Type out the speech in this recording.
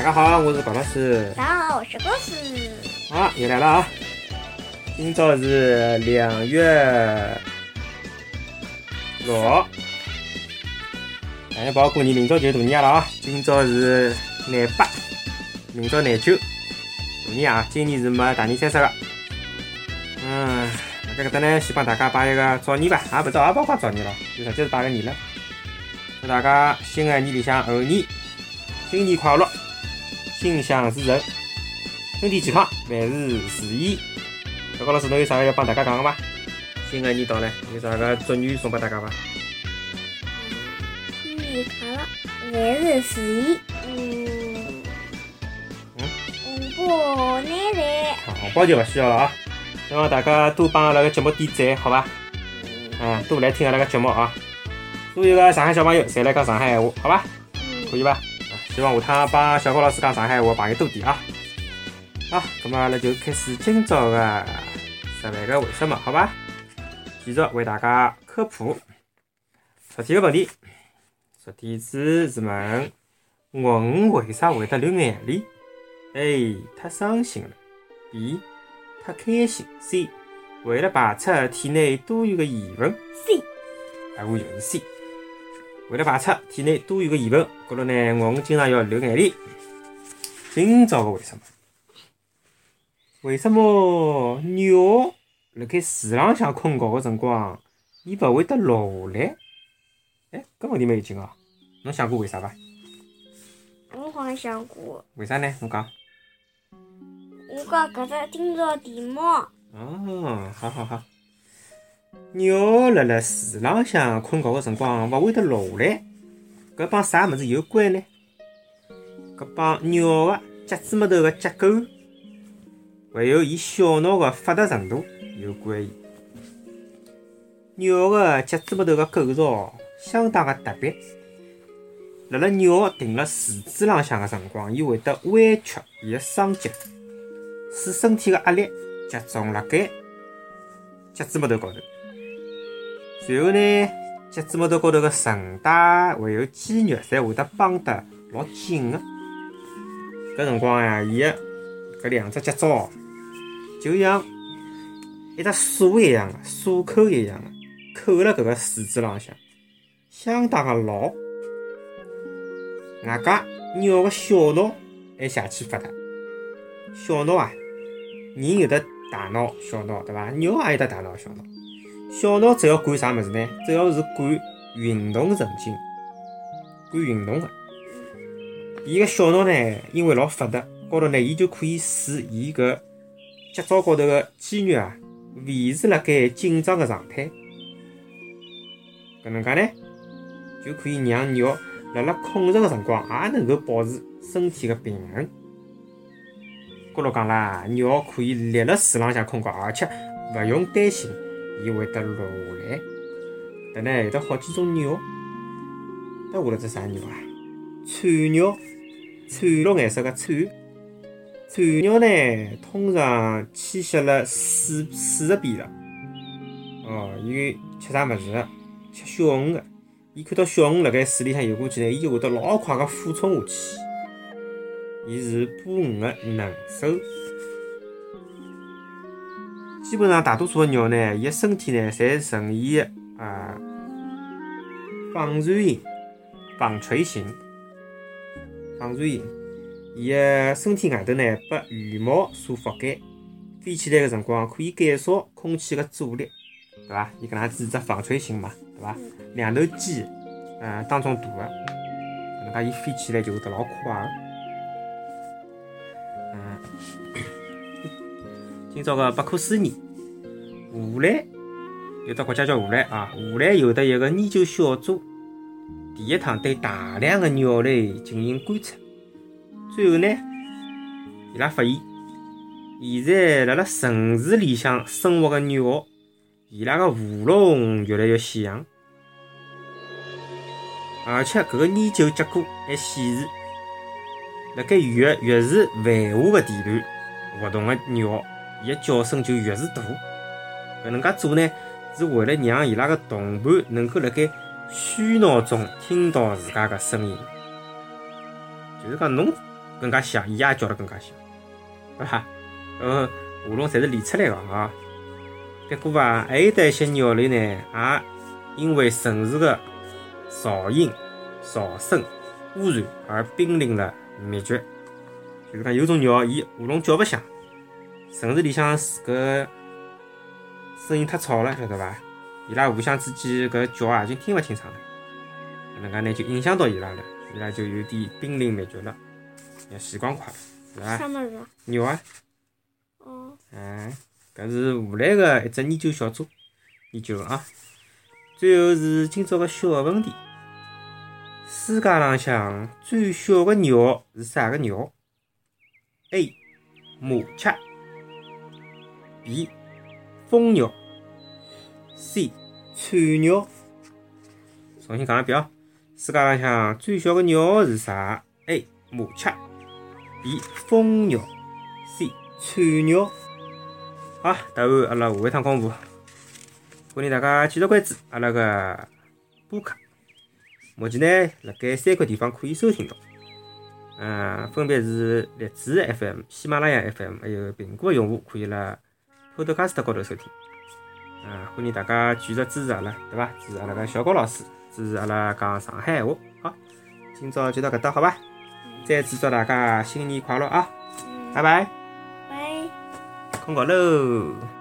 大家好，我是高老师。大家好，我是高师。啊，又来了啊！今朝是两月六号，大家不要过年，明朝就是大年夜了啊！今朝是廿八，明朝廿九，大年夜，今年是没大年三十的。嗯，那搿搭呢，先帮大家拜一个早年吧，也不早，也包括早年了，就直接是拜个年了。祝大家新的一年里向猴年新年快乐，心想事成，身体健康，万事如意。小高老师，侬有啥要帮大家讲的吗？新的一年到了，有啥个祝愿送给大家伐？新年快乐，万事如意。嗯。嗯。红包拿来。红包就勿需要了啊！希望大家多帮阿拉个节目点赞，好伐？嗯。多来听阿拉个节目啊！所有的上海小朋友，侪来讲上海闲话，好吧？可以吧？希望下趟帮小高老师讲上海话朋友多点啊！好，那么阿拉就开始今朝的十万个为什么，好吧？继续为大家科普。昨天个问题，昨天子是问：我为啥会得流眼泪？A. 太伤心了。B. 太开心。C. 为了排出体内多余的盐分。C. 答案就是 C。为了排出体内多余的盐分，过了呢，我们经常要流眼泪。今朝个为什么？为什么鸟辣盖树浪向困觉个辰光，伊勿会得落下来？哎，搿问题蛮有劲哦。侬想过为啥伐？我好像想过。为啥呢？侬讲。我讲搿只今朝题目。哦，好好好。鸟辣辣树浪向困觉个辰光勿会得落下来，搿帮啥物事有关呢？搿帮鸟个脚趾末头个结构，还有伊小脑个发达程度有关系。鸟个脚趾末头个构造相当个特别，辣辣鸟停辣树枝浪向个辰光，伊会得弯曲伊个双脚，使身体个压力集中辣盖脚趾末头高头。随后呢，脚趾末头高头个韧带还有肌肉，侪会得绑得老紧个。搿辰光呀，伊个搿两只脚爪就像一只锁一样个，锁扣一样个，扣辣搿个树枝浪向，相当个牢。外加鸟个小脑还邪气发达。小脑啊，人有得大脑、小脑，对伐？鸟也有得大脑、小脑。小脑主要管啥物事呢？主要是管运动神经，管运动个。伊个小脑呢，因为老发达，高头呢，伊就可以使伊搿脚爪高头个肌肉啊，维持辣盖紧张个状态。搿能介呢，就可以让鸟辣辣困着个辰光，也能够保持身体个平衡。高头讲啦，鸟可以立辣树浪向困觉，而且勿用担心。伊会得落下来，迭呢有得好几种鸟，得下来只啥鸟啊？翠鸟，翠绿颜色个翠。翠鸟呢，通常栖息辣水水个边上。哦，伊吃啥物事？吃小鱼个。伊看到小鱼辣盖水里向游过去呢，伊就会得老快个俯冲下去。伊是捕鱼个能手。基本上大多数的鸟呢，伊个身体呢，侪呈现啊纺锤形、纺锤形、纺锤形。伊个身体外头呢，被羽毛所覆盖，飞起来个辰光可以减少空气个阻力，对伐？伊搿能样子是只纺锤形嘛，对伐？两头尖，呃，当中大个，搿能介伊飞起来就会得老快 个。嗯。今朝个不可思议，荷兰有只国家叫荷兰啊。荷兰有的一个研究小组，第一趟对大量的鸟类进行观察，最后呢，伊拉发现，现在辣辣城市里向生活的鸟，伊拉个喉咙越来越显样，而且搿个研究结果还显示，辣盖越越是繁华的地段活动的鸟。伊个叫声就越是大，搿能介做呢，是为了让伊拉个同伴能够辣盖喧闹中听到自家个声音。就是讲，侬更加响，伊也叫得更加响，对伐？呃，画龙侪是练出来个啊。结果啊，还有得一些鸟类呢，也因为城市的噪音、噪声污染而濒临了灭绝。就是讲，有种鸟，伊画龙叫勿响，城市里向搿声音太吵了，晓得伐？伊拉互相之间搿叫啊，已经听勿清爽了。搿能介呢，就影响到伊拉了，伊拉就有点濒临灭绝了，要死光快了，是伐？啥么子？鸟啊，哦，哎。搿是荷兰个一只研究小组研究个啊。最后是今朝个小问题：世界浪向最小个鸟是啥个鸟？A. 麻雀 B. 蜂鸟 C. 蝉鸟。重新讲一遍哦，世界浪向最小的鸟是啥？A. 麻雀 B. 蜂鸟 C. 蝉鸟。好，答案阿拉下一趟公布，欢迎大家继续关注阿拉个播客。目前呢，辣盖三个地方可以收听到，嗯，分别是荔枝 FM、喜马拉雅 FM，还有苹果用户可以辣 Podcast 高头收听。嗯，欢迎大家继续支持阿拉，对伐？支持阿拉个小高老师，支持阿拉讲上海闲话。好，今朝就到搿搭，好伐？再次祝大家新年快乐啊！拜拜。拜。困觉喽。